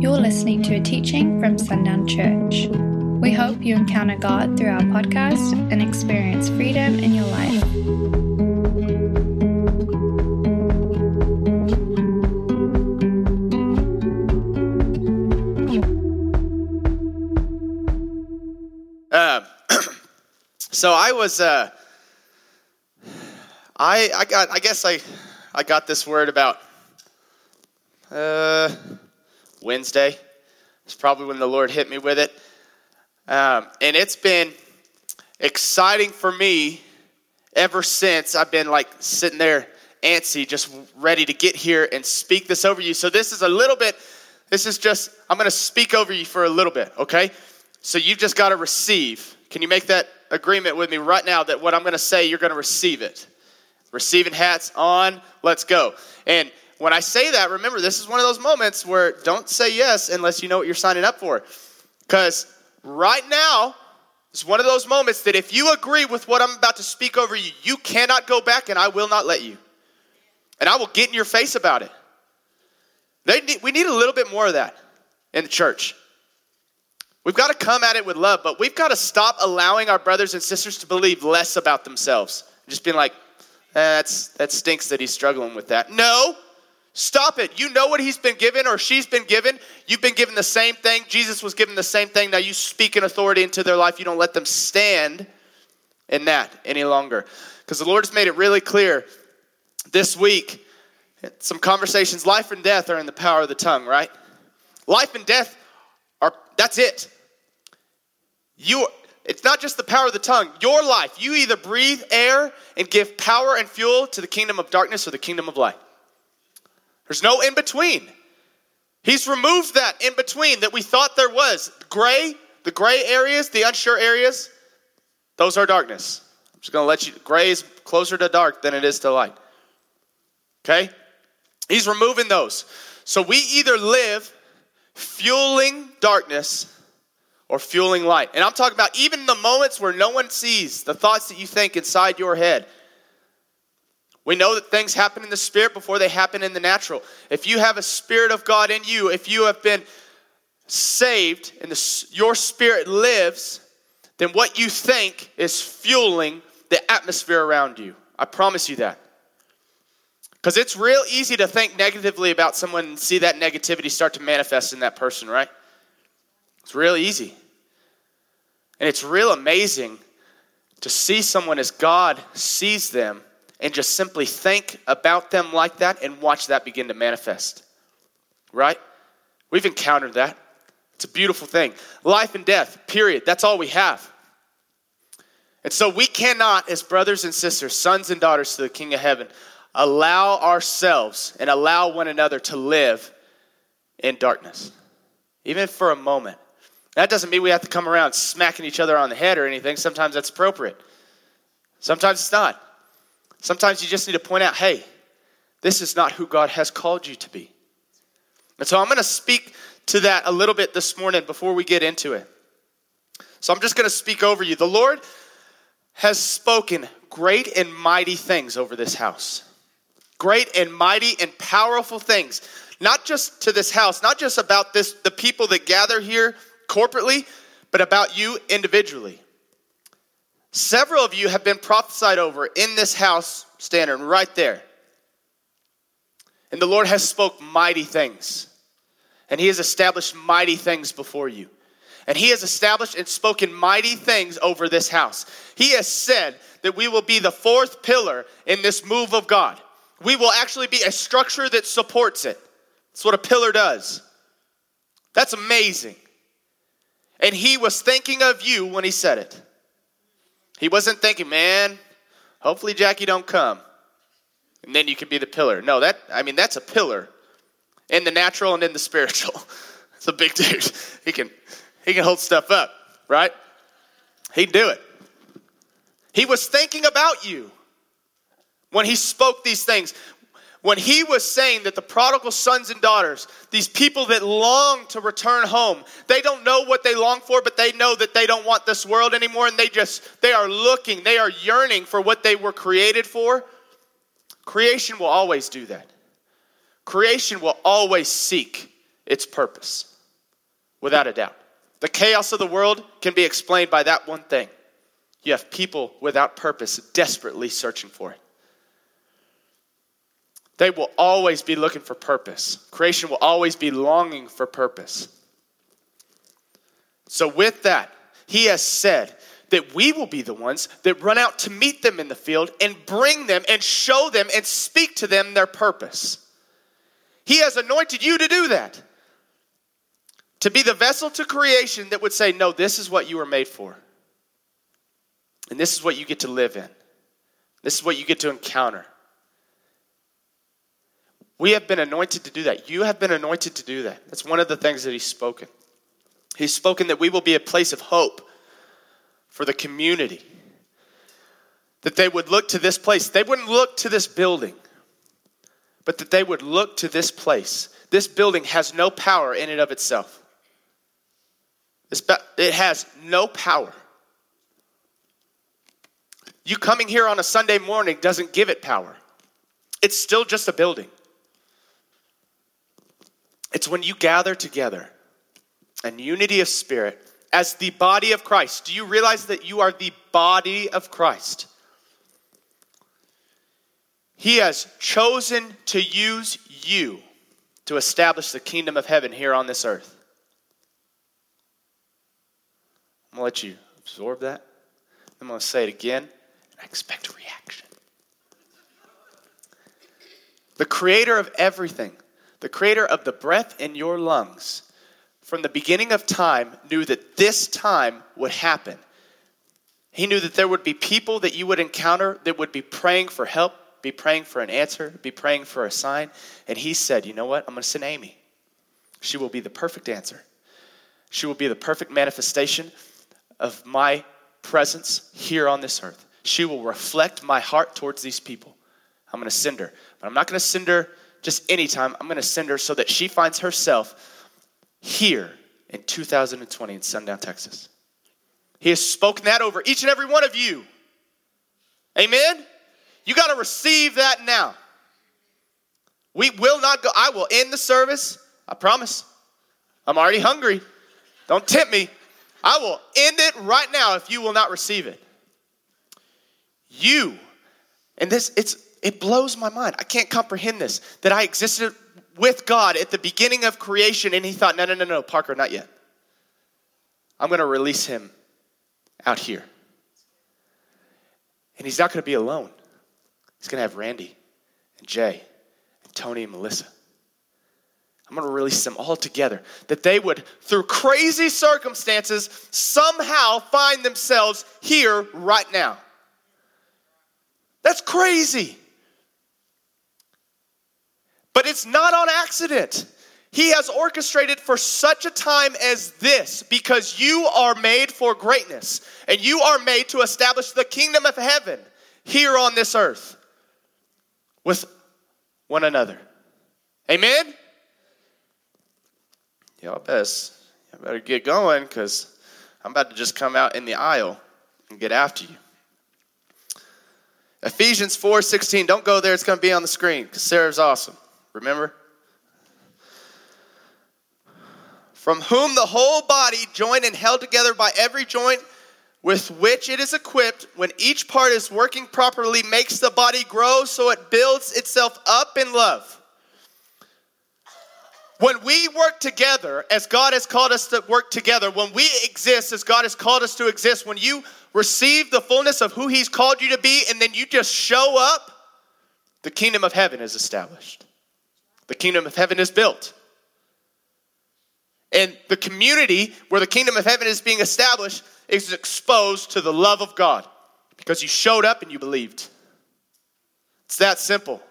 You're listening to a teaching from Sundown Church. We hope you encounter God through our podcast and experience freedom in your life. Um, so I was, uh, I I got I guess I I got this word about uh, Wednesday. It's probably when the Lord hit me with it, um, and it's been exciting for me ever since. I've been like sitting there antsy, just ready to get here and speak this over you. So this is a little bit. This is just I'm going to speak over you for a little bit, okay? So you've just got to receive. Can you make that agreement with me right now that what I'm going to say, you're going to receive it? Receiving hats on, let's go. And when I say that, remember, this is one of those moments where don't say yes unless you know what you're signing up for. Because right now, it's one of those moments that if you agree with what I'm about to speak over you, you cannot go back and I will not let you. And I will get in your face about it. Need, we need a little bit more of that in the church. We've got to come at it with love, but we've got to stop allowing our brothers and sisters to believe less about themselves. Just being like, eh, that's, that stinks that he's struggling with that. No, stop it. You know what he's been given or she's been given. You've been given the same thing. Jesus was given the same thing. Now you speak in authority into their life. You don't let them stand in that any longer. Because the Lord has made it really clear this week. Some conversations, life and death are in the power of the tongue, right? Life and death are, that's it. You, it's not just the power of the tongue. Your life, you either breathe air and give power and fuel to the kingdom of darkness or the kingdom of light. There's no in between. He's removed that in between that we thought there was. Gray, the gray areas, the unsure areas, those are darkness. I'm just going to let you, gray is closer to dark than it is to light. Okay? He's removing those. So we either live fueling darkness or fueling light. And I'm talking about even the moments where no one sees the thoughts that you think inside your head. We know that things happen in the spirit before they happen in the natural. If you have a spirit of God in you, if you have been saved and the, your spirit lives, then what you think is fueling the atmosphere around you. I promise you that. Because it's real easy to think negatively about someone and see that negativity start to manifest in that person, right? It's real easy. And it's real amazing to see someone as God sees them and just simply think about them like that and watch that begin to manifest. Right? We've encountered that. It's a beautiful thing. Life and death, period. That's all we have. And so we cannot, as brothers and sisters, sons and daughters to the King of Heaven, allow ourselves and allow one another to live in darkness, even for a moment. That doesn't mean we have to come around smacking each other on the head or anything. Sometimes that's appropriate. Sometimes it's not. Sometimes you just need to point out, hey, this is not who God has called you to be. And so I'm going to speak to that a little bit this morning before we get into it. So I'm just going to speak over you. The Lord has spoken great and mighty things over this house. Great and mighty and powerful things. Not just to this house, not just about this the people that gather here corporately, but about you individually. Several of you have been prophesied over in this house standing right there. And the Lord has spoke mighty things. And he has established mighty things before you. And he has established and spoken mighty things over this house. He has said that we will be the fourth pillar in this move of God. We will actually be a structure that supports it. That's what a pillar does. That's amazing. And he was thinking of you when he said it. He wasn't thinking, man, hopefully Jackie don't come. And then you can be the pillar. No, that I mean that's a pillar in the natural and in the spiritual. It's a big dude. He can he can hold stuff up, right? He'd do it. He was thinking about you when he spoke these things. When he was saying that the prodigal sons and daughters, these people that long to return home, they don't know what they long for, but they know that they don't want this world anymore and they just they are looking, they are yearning for what they were created for. Creation will always do that. Creation will always seek It's purpose, without a doubt. The chaos of the world can be explained by that one thing. You have people without purpose desperately searching for it. They will always be looking for purpose. Creation will always be longing for purpose. So, with that, he has said that we will be the ones that run out to meet them in the field and bring them and show them and speak to them their purpose. He has anointed you to do that. To be the vessel to creation that would say, No, this is what you were made for. And this is what you get to live in. This is what you get to encounter. We have been anointed to do that. You have been anointed to do that. That's one of the things that He's spoken. He's spoken that we will be a place of hope for the community. That they would look to this place. They wouldn't look to this building, but that they would look to this place. This building has no power in and of itself. It has no power. You coming here on a Sunday morning doesn't give it power. It's still just a building. It's when you gather together in unity of spirit as the body of Christ. Do you realize that you are the body of Christ? He has chosen to use you to establish the kingdom of heaven here on this earth. I'm going to let you absorb that. I'm going to say it again, and I expect a reaction. The creator of everything, the creator of the breath in your lungs, from the beginning of time knew that this time would happen. He knew that there would be people that you would encounter that would be praying for help, be praying for an answer, be praying for a sign. And he said, You know what? I'm going to send Amy. She will be the perfect answer. She will be the perfect manifestation of my presence here on this earth. She will reflect my heart towards these people. I'm going to send her. But I'm not going to send her just anytime. I'm going to send her so that she finds herself here in 2020 in Sundown, Texas. He has spoken that over each and every one of you. Amen? You got to receive that now. We will not go. I will end the service. I promise. I'm already hungry. Don't tempt me. I will end it right now if you will not receive it. You, and this, it's, it blows my mind. I can't comprehend this that I existed with God at the beginning of creation, and he thought, no, no, no, no, Parker, not yet. I'm going to release him out here. And he's not going to be alone. He's going to have Randy and Jay and Tony and Melissa. I'm going to release them all together. That they would, through crazy circumstances, somehow find themselves here right now. That's crazy. But it's not on accident. He has orchestrated for such a time as this because you are made for greatness and you are made to establish the kingdom of heaven here on this earth with one another. Amen? Y'all best, y'all better get going because I'm about to just come out in the aisle and get after you. Ephesians 4:16. Don't go there. It's going to be on the screen because Sarah's awesome. Remember? From whom the whole body, joined and held together by every joint with which it is equipped, when each part is working properly, makes the body grow so it builds itself up in love. When we work together as God has called us to work together, when we exist as God has called us to exist, when you receive the fullness of who He's called you to be, and then you just show up, the kingdom of heaven is established. The kingdom of heaven is built. And the community where the kingdom of heaven is being established is exposed to the love of God because you showed up and you believed. It's that simple.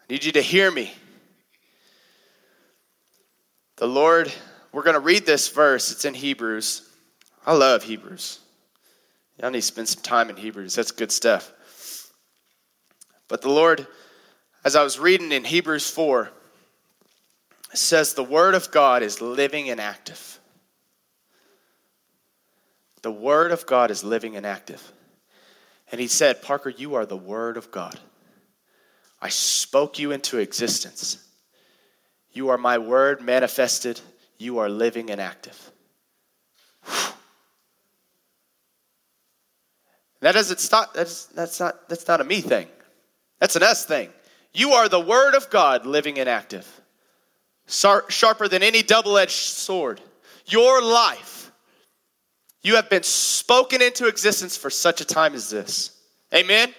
I need you to hear me. The Lord, we're going to read this verse. It's in Hebrews. I love Hebrews. Y'all need to spend some time in Hebrews. That's good stuff. But the Lord, as I was reading in Hebrews 4, says the Word of God is living and active. The Word of God is living and active. And he said, Parker, you are the Word of God. I spoke you into existence. You are my word manifested. You are living and active. That doesn't stop. That's, that's, not, that's not a me thing. That's an us thing. You are the word of God living and active, sharper than any double edged sword. Your life, you have been spoken into existence for such a time as this. Amen?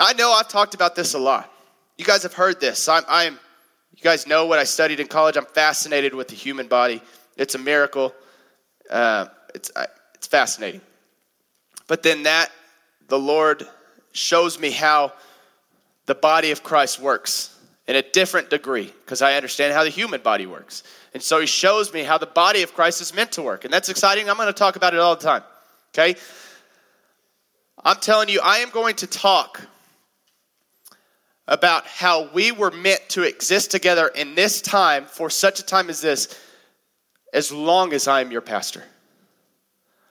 I know I've talked about this a lot. You guys have heard this. I'm, I'm, you guys know what I studied in college. I'm fascinated with the human body. It's a miracle. Uh, it's, I, it's fascinating. But then that, the Lord shows me how the body of Christ works in a different degree because I understand how the human body works. And so he shows me how the body of Christ is meant to work. And that's exciting. I'm going to talk about it all the time. Okay? I'm telling you, I am going to talk about how we were meant to exist together in this time for such a time as this, as long as I am your pastor.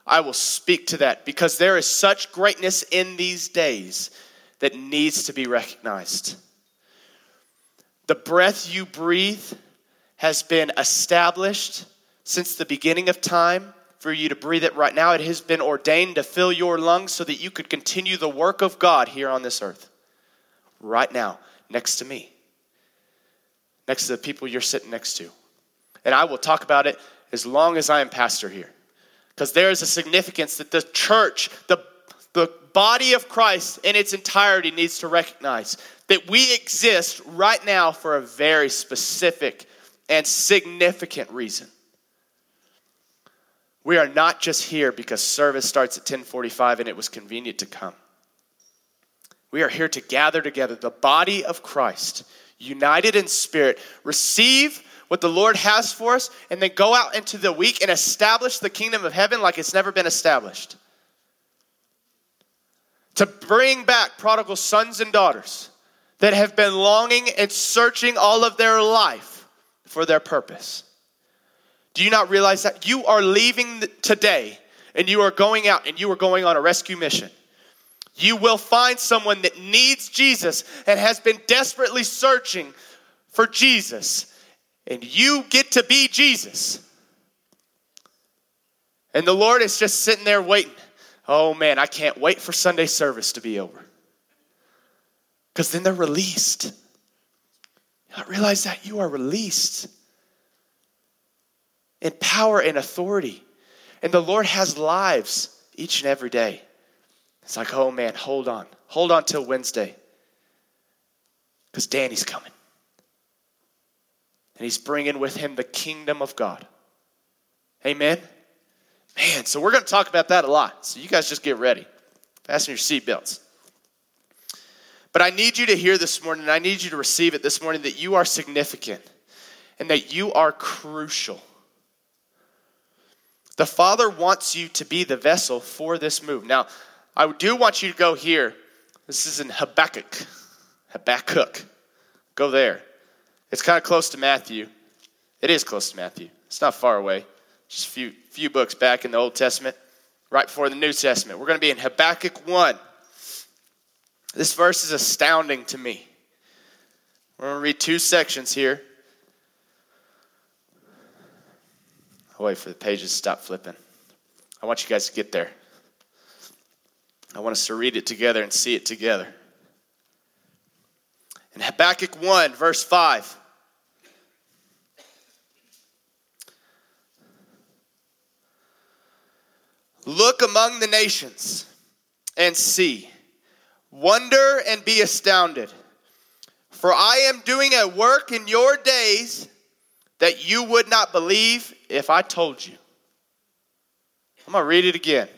I will speak to that because there is such greatness in these days that needs to be recognized. The breath you breathe has been established since the beginning of time for you to breathe it right now. It has been ordained to fill your lungs so that you could continue the work of God here on this earth right now next to me, next to the people you're sitting next to. And I will talk about it as long as I am pastor here. Because there is a significance that the church, the, the body of Christ in its entirety needs to recognize that we exist right now for a very specific and significant reason. We are not just here because service starts at 1045 and it was convenient to come. We are here to gather together, the body of Christ, united in spirit, receive what the Lord has for us, and then go out into the week and establish the kingdom of heaven like it's never been established. To bring back prodigal sons and daughters that have been longing and searching all of their life for their purpose. Do you not realize that you are leaving today and you are going out and you are going on a rescue mission? You will find someone that needs Jesus and has been desperately searching for Jesus. And you get to be Jesus. And the Lord is just sitting there waiting. Oh man, I can't wait for Sunday service to be over. Because then they're released. Not realize that you are released in power and authority. And the Lord has lives each and every day. It's like, oh man, hold on. Hold on till Wednesday. Because Danny's coming. And he's bringing with him the kingdom of God. Amen? Man, so we're going to talk about that a lot. So you guys just get ready. Fasten your seatbelts. But I need you to hear this morning, and I need you to receive it this morning that you are significant and that you are crucial. The Father wants you to be the vessel for this move. Now, I do want you to go here. This is in Habakkuk. Habakkuk. Go there. It's kind of close to Matthew. It is close to Matthew. It's not far away. Just a few, few books back in the Old Testament, right before the New Testament. We're going to be in Habakkuk 1. This verse is astounding to me. We're going to read two sections here. I'll wait for the pages to stop flipping. I want you guys to get there. I want us to read it together and see it together. In Habakkuk 1, verse 5. Look among the nations and see. Wonder and be astounded. For I am doing a work in your days that you would not believe if I told you. I'm going to read it again.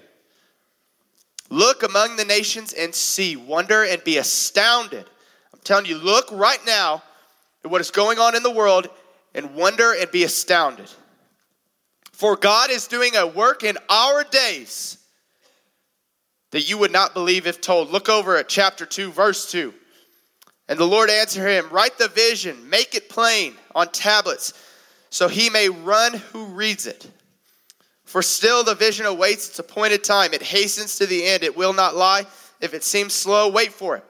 Look among the nations and see, wonder and be astounded. I'm telling you, look right now at what is going on in the world and wonder and be astounded. For God is doing a work in our days that you would not believe if told. Look over at chapter 2, verse 2. And the Lord answered him, Write the vision, make it plain on tablets, so he may run who reads it. For still the vision awaits its appointed time. It hastens to the end. It will not lie. If it seems slow, wait for it.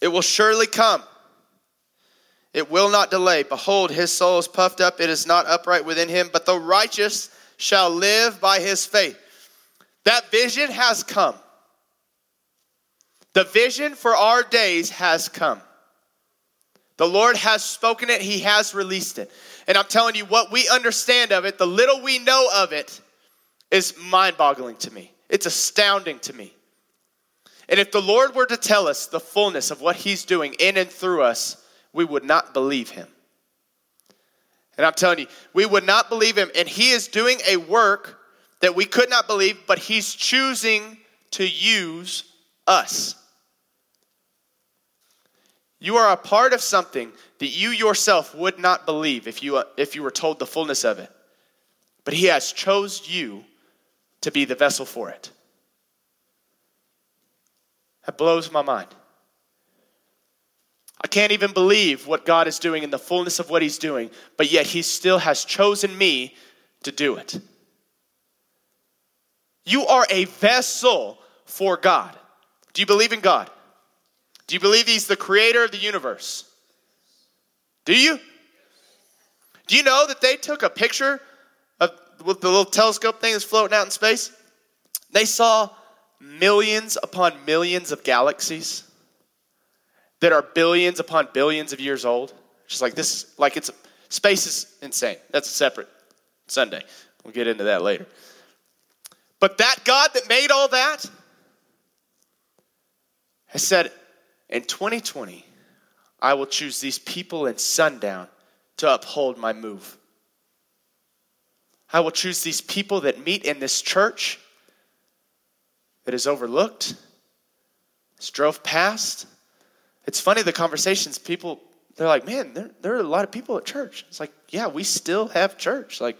It will surely come. It will not delay. Behold, his soul is puffed up. It is not upright within him, but the righteous shall live by his faith. That vision has come. The vision for our days has come. The Lord has spoken it, He has released it. And I'm telling you, what we understand of it, the little we know of it, is mind boggling to me. It's astounding to me. And if the Lord were to tell us the fullness of what He's doing in and through us, we would not believe Him. And I'm telling you, we would not believe Him. And He is doing a work that we could not believe, but He's choosing to use us. You are a part of something that you yourself would not believe if you, uh, if you were told the fullness of it. But He has chose you to be the vessel for it. That blows my mind. I can't even believe what God is doing in the fullness of what He's doing, but yet He still has chosen me to do it. You are a vessel for God. Do you believe in God? Do you believe He's the creator of the universe? Do you? Do you know that they took a picture of with the little telescope thing that's floating out in space? They saw millions upon millions of galaxies that are billions upon billions of years old. Just like this, like it's space is insane. That's a separate Sunday. We'll get into that later. But that God that made all that has said, in 2020, I will choose these people in sundown to uphold my move. I will choose these people that meet in this church that is overlooked, it's drove past. It's funny the conversations people they're like, man, there, there are a lot of people at church. It's like, yeah, we still have church. Like,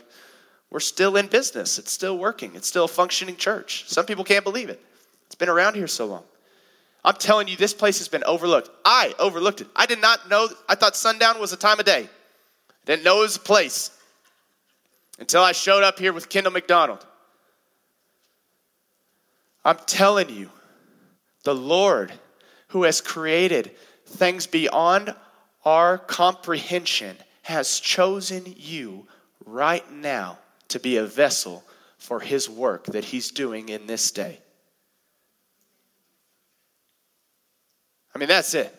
we're still in business. It's still working. It's still a functioning church. Some people can't believe it. It's been around here so long. I'm telling you, this place has been overlooked. I overlooked it. I did not know, I thought sundown was a time of day. I didn't know it was a place until I showed up here with Kendall McDonald. I'm telling you, the Lord who has created things beyond our comprehension has chosen you right now to be a vessel for his work that he's doing in this day. I mean, that's it.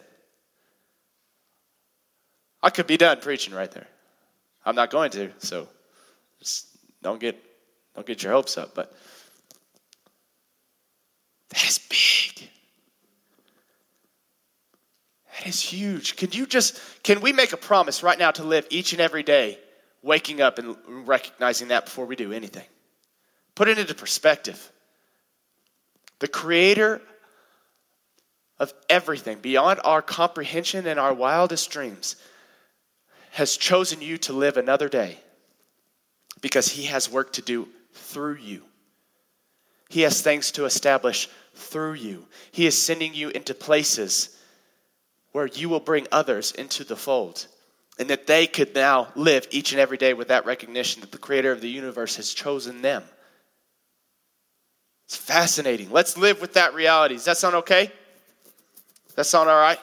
I could be done preaching right there. I'm not going to, so don't get don't get your hopes up, but that is big. That is huge. Can you just can we make a promise right now to live each and every day waking up and recognizing that before we do anything? Put it into perspective. The creator of everything beyond our comprehension and our wildest dreams has chosen you to live another day because he has work to do through you. He has things to establish through you. He is sending you into places where you will bring others into the fold and that they could now live each and every day with that recognition that the creator of the universe has chosen them. It's fascinating. Let's live with that reality. Does that sound okay? That sound all right?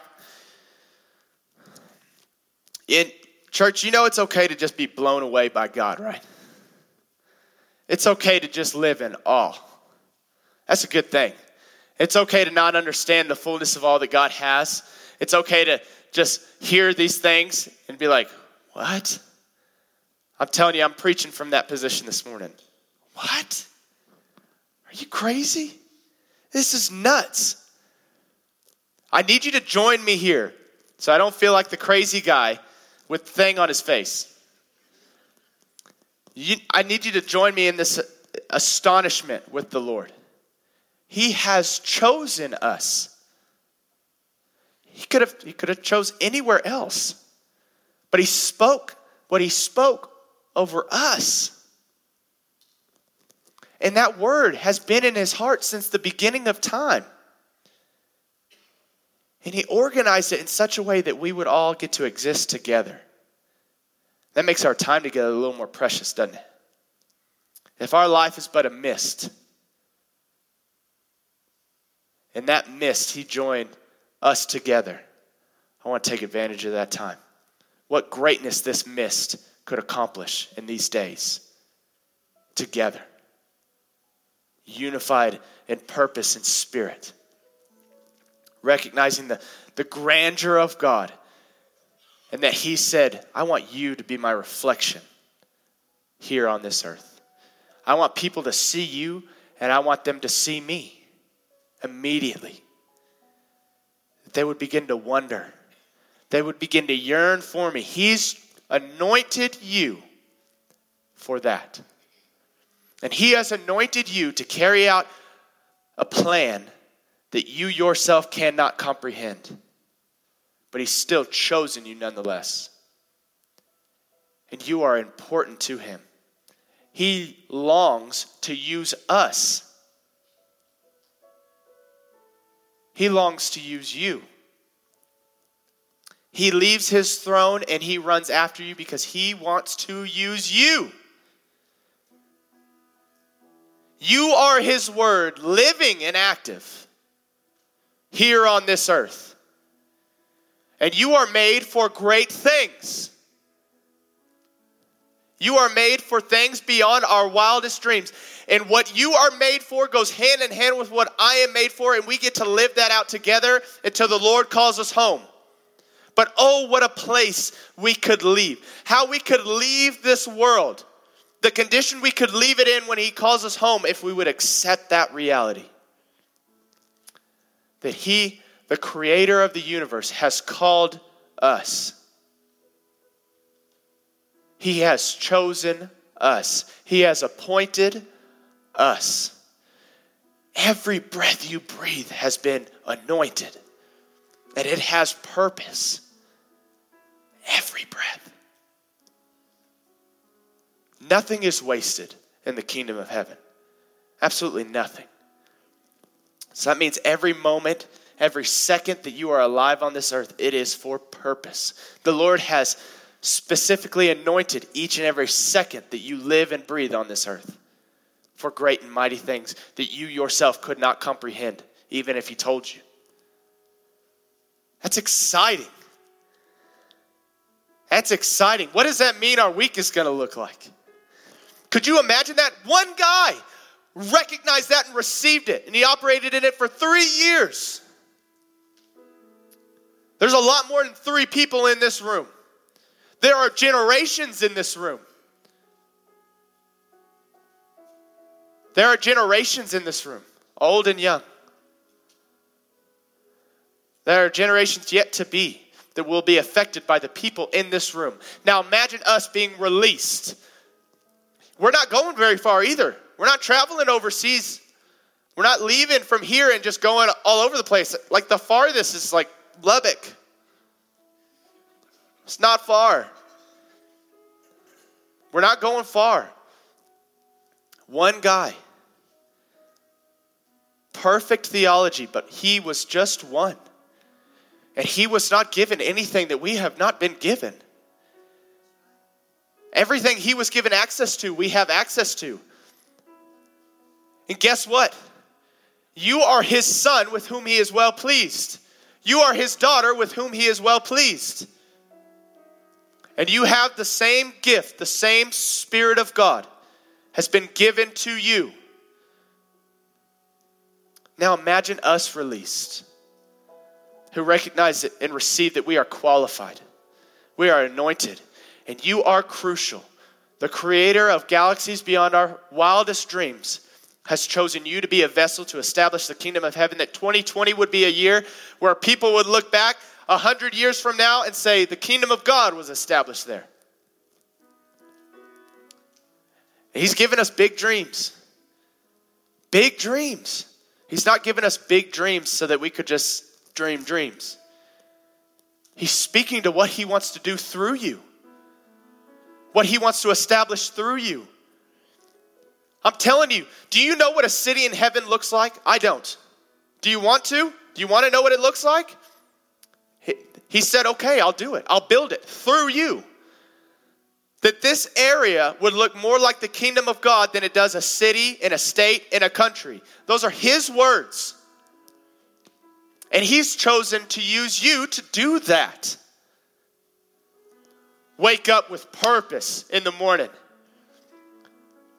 In church, you know it's okay to just be blown away by God, right? It's okay to just live in awe. That's a good thing. It's okay to not understand the fullness of all that God has. It's okay to just hear these things and be like, what? I'm telling you, I'm preaching from that position this morning. What? Are you crazy? This is nuts. I need you to join me here so I don't feel like the crazy guy with the thing on his face. You, I need you to join me in this astonishment with the Lord. He has chosen us. He could have he could have chose anywhere else. But he spoke what he spoke over us. And that word has been in his heart since the beginning of time. And he organized it in such a way that we would all get to exist together. That makes our time together a little more precious, doesn't it? If our life is but a mist, In that mist, he joined us together. I want to take advantage of that time. What greatness this mist could accomplish in these days together, unified in purpose and spirit, recognizing the, the grandeur of God, and that He said, I want you to be my reflection here on this earth. I want people to see you, and I want them to see me immediately. They would begin to wonder. They would begin to yearn for me. He's anointed you for that. And He has anointed you to carry out a plan that you yourself cannot comprehend. But He's still chosen you nonetheless. And you are important to Him. He longs to use us He longs to use you. He leaves his throne and he runs after you because he wants to use you. You are his word, living and active here on this earth. And you are made for great things. You are made for things beyond our wildest dreams. And what you are made for goes hand in hand with what I am made for, and we get to live that out together until the Lord calls us home. But oh, what a place we could leave. How we could leave this world. The condition we could leave it in when He calls us home if we would accept that reality. That He, the creator of the universe, has called us he has chosen us, He has appointed us. Every breath you breathe has been anointed, and it has purpose. Every breath. Nothing is wasted in the kingdom of heaven. Absolutely nothing. So that means every moment, every second that you are alive on this earth, it is for purpose. The Lord has specifically anointed each and every second that you live and breathe on this earth for great and mighty things that you yourself could not comprehend, even if He told you. That's exciting. That's exciting. What does that mean our week is going to look like? Could you imagine that? One guy recognized that and received it, and he operated in it for three years. There's a lot more than three people in this room. There are generations in this room. There are generations in this room, old and young. There are generations yet to be that will be affected by the people in this room. Now imagine us being released. We're not going very far either. We're not traveling overseas. We're not leaving from here and just going all over the place. Like the farthest is like Lubbock. It's not far. We're not going far. One guy. Perfect theology, but he was just one. And he was not given anything that we have not been given. Everything he was given access to, we have access to. And guess what? You are his son with whom he is well pleased. You are his daughter with whom he is well pleased. And you have the same gift, the same Spirit of God has been given to you. Now imagine us released who recognize it and receive that we are qualified, we are anointed, and you are crucial. The creator of galaxies beyond our wildest dreams has chosen you to be a vessel to establish the kingdom of heaven, that 2020 would be a year where people would look back a hundred years from now and say the kingdom of God was established there. He's given us big dreams. Big dreams. He's not given us big dreams so that we could just dream dreams. He's speaking to what he wants to do through you, what he wants to establish through you. I'm telling you, do you know what a city in heaven looks like? I don't. Do you want to? Do you want to know what it looks like? He said, Okay, I'll do it. I'll build it through you. That this area would look more like the kingdom of God than it does a city, and a state, and a country. Those are His words. And He's chosen to use you to do that. Wake up with purpose in the morning.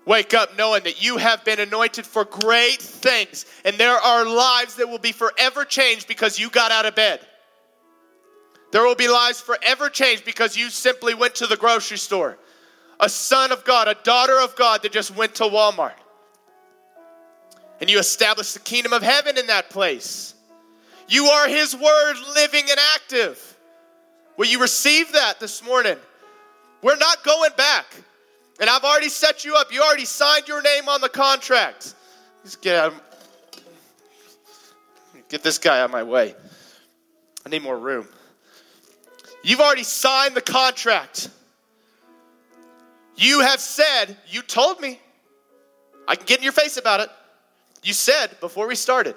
Wake up knowing that you have been anointed for great things, and there are lives that will be forever changed because you got out of bed. There will be lives forever changed because you simply went to the grocery store. A son of God, a daughter of God that just went to Walmart. And you established the kingdom of heaven in that place. You are His word living and active. Will you receive that this morning? We're not going back. And I've already set you up. You already signed your name on the contract. Just get out. Get this guy out of my way. I need more room. You've already signed the contract. You have said, you told me. I can get in your face about it. You said before we started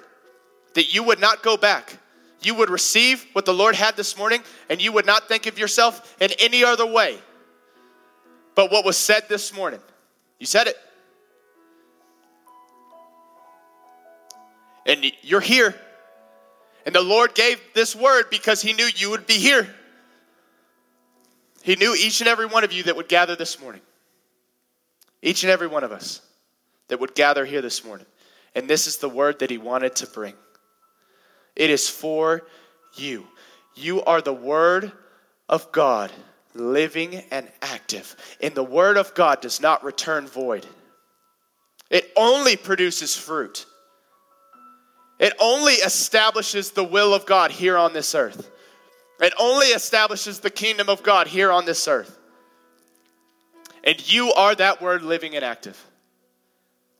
that you would not go back. You would receive what the Lord had this morning, and you would not think of yourself in any other way but what was said this morning. You said it. And you're here. And the Lord gave this word because He knew you would be here. He knew each and every one of you that would gather this morning. Each and every one of us that would gather here this morning. And this is the word that He wanted to bring. It is for you. You are the word of God living and active. And the word of God does not return void, it only produces fruit. It only establishes the will of God here on this earth. It only establishes the kingdom of God here on this earth. And you are that word living and active.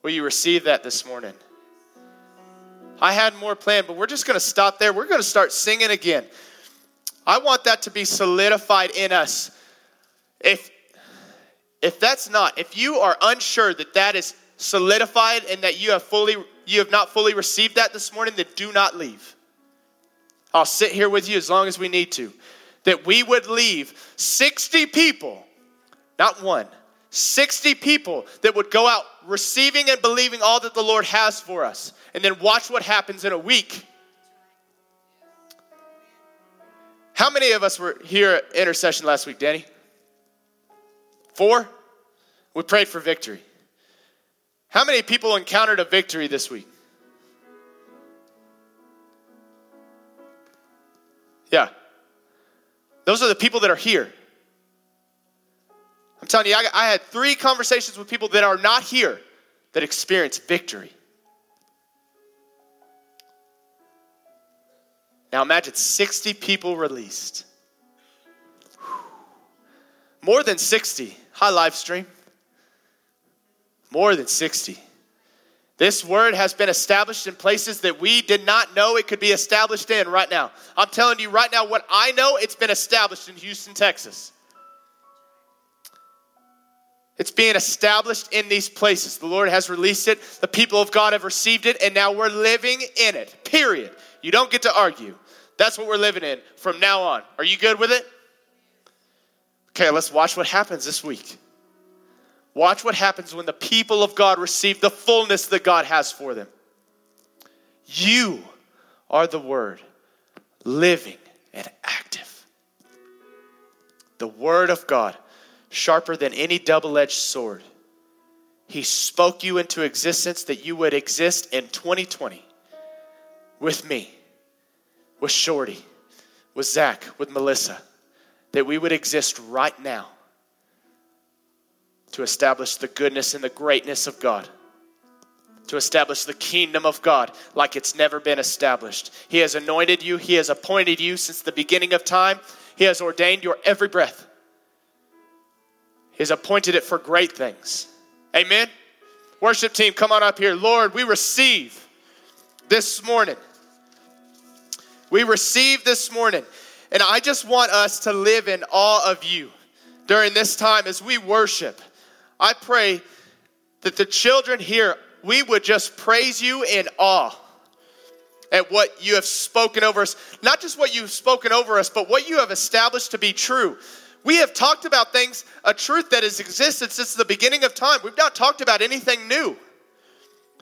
Will you receive that this morning? I had more planned, but we're just going to stop there. We're going to start singing again. I want that to be solidified in us. If if that's not, if you are unsure that that is solidified and that you have fully you have not fully received that this morning, then do not leave. I'll sit here with you as long as we need to. That we would leave 60 people, not one, 60 people that would go out receiving and believing all that the Lord has for us. And then watch what happens in a week How many of us were here at intercession last week, Danny? Four? We prayed for victory. How many people encountered a victory this week? Yeah. Those are the people that are here. I'm telling you, I, I had three conversations with people that are not here that experienced victory. Now imagine 60 people released. More than 60. Hi, live stream. More than 60. This word has been established in places that we did not know it could be established in right now. I'm telling you right now, what I know, it's been established in Houston, Texas. It's being established in these places. The Lord has released it, the people of God have received it, and now we're living in it. Period. You don't get to argue. That's what we're living in from now on. Are you good with it? Okay, let's watch what happens this week. Watch what happens when the people of God receive the fullness that God has for them. You are the Word, living and active. The Word of God, sharper than any double edged sword. He spoke you into existence that you would exist in 2020 with me with Shorty, with Zach, with Melissa, that we would exist right now to establish the goodness and the greatness of God, to establish the kingdom of God like it's never been established. He has anointed you, He has appointed you since the beginning of time, He has ordained your every breath. He has appointed it for great things. Amen. Worship team, come on up here. Lord, we receive this morning we receive this morning. And I just want us to live in awe of you during this time as we worship. I pray that the children here, we would just praise you in awe at what you have spoken over us. Not just what you've spoken over us, but what you have established to be true. We have talked about things, a truth that has existed since the beginning of time. We've not talked about anything new.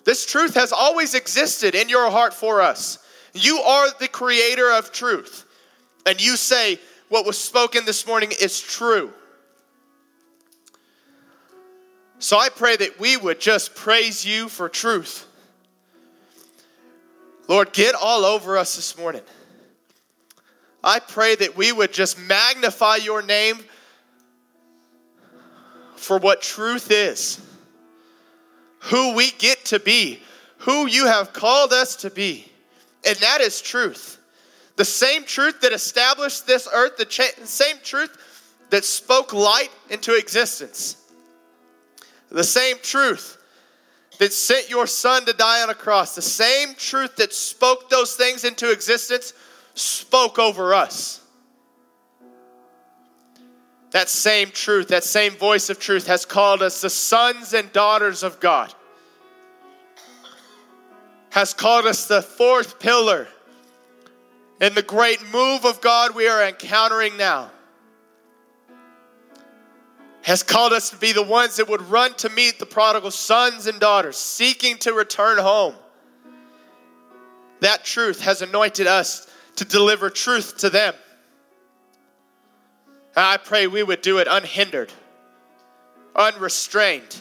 This truth has always existed in your heart for us. You are the creator of truth. And you say what was spoken this morning is true. So I pray that we would just praise you for truth. Lord, get all over us this morning. I pray that we would just magnify your name for what truth is, who we get to be, who you have called us to be. And that is truth. The same truth that established this earth, the cha- same truth that spoke light into existence. The same truth that sent your son to die on a cross, the same truth that spoke those things into existence, spoke over us. That same truth, that same voice of truth has called us the sons and daughters of God, has called us the fourth pillar in the great move of God we are encountering now has called us to be the ones that would run to meet the prodigal sons and daughters seeking to return home. That truth has anointed us to deliver truth to them. And I pray we would do it unhindered, unrestrained.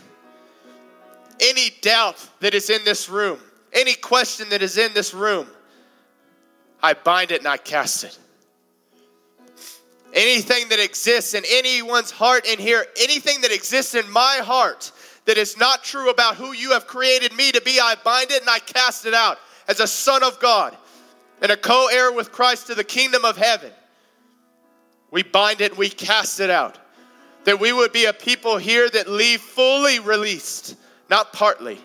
Any doubt that is in this room, any question that is in this room, I bind it and I cast it. Anything that exists in anyone's heart in here, anything that exists in my heart that is not true about who you have created me to be, I bind it and I cast it out as a son of God and a co heir with Christ to the kingdom of heaven. We bind it and we cast it out. That we would be a people here that leave fully released, not partly,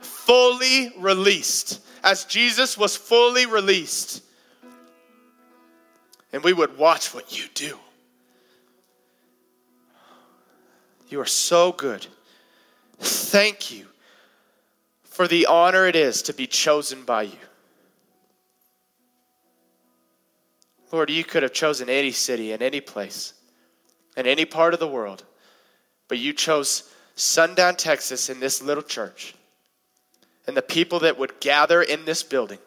fully released, as Jesus was fully released and we would watch what you do. You are so good. Thank you for the honor it is to be chosen by you. Lord, you could have chosen any city and any place in any part of the world, but you chose Sundown, Texas, in this little church. And the people that would gather in this building,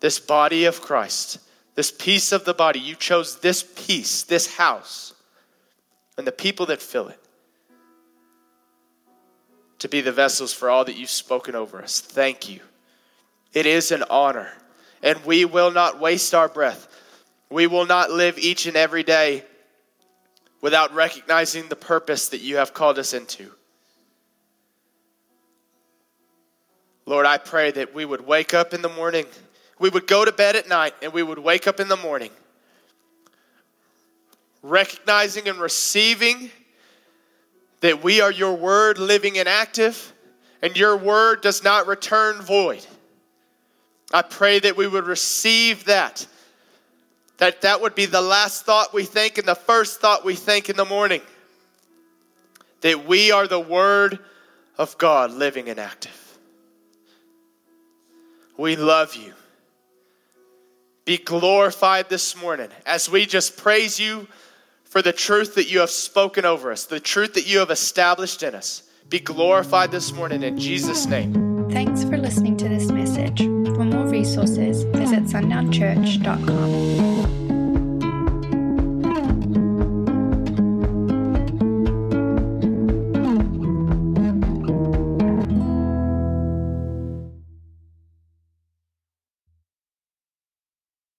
this body of Christ, this piece of the body. You chose this piece, this house, and the people that fill it to be the vessels for all that you've spoken over us. Thank you. It is an honor, and we will not waste our breath. We will not live each and every day without recognizing the purpose that you have called us into. Lord, I pray that we would wake up in the morning we would go to bed at night and we would wake up in the morning recognizing and receiving that we are your word living and active and your word does not return void. I pray that we would receive that. That that would be the last thought we think and the first thought we think in the morning. That we are the word of God living and active. We love you be glorified this morning as we just praise you for the truth that you have spoken over us, the truth that you have established in us. Be glorified this morning in Jesus' name. Thanks for listening to this message. For more resources, visit sundownchurch.com.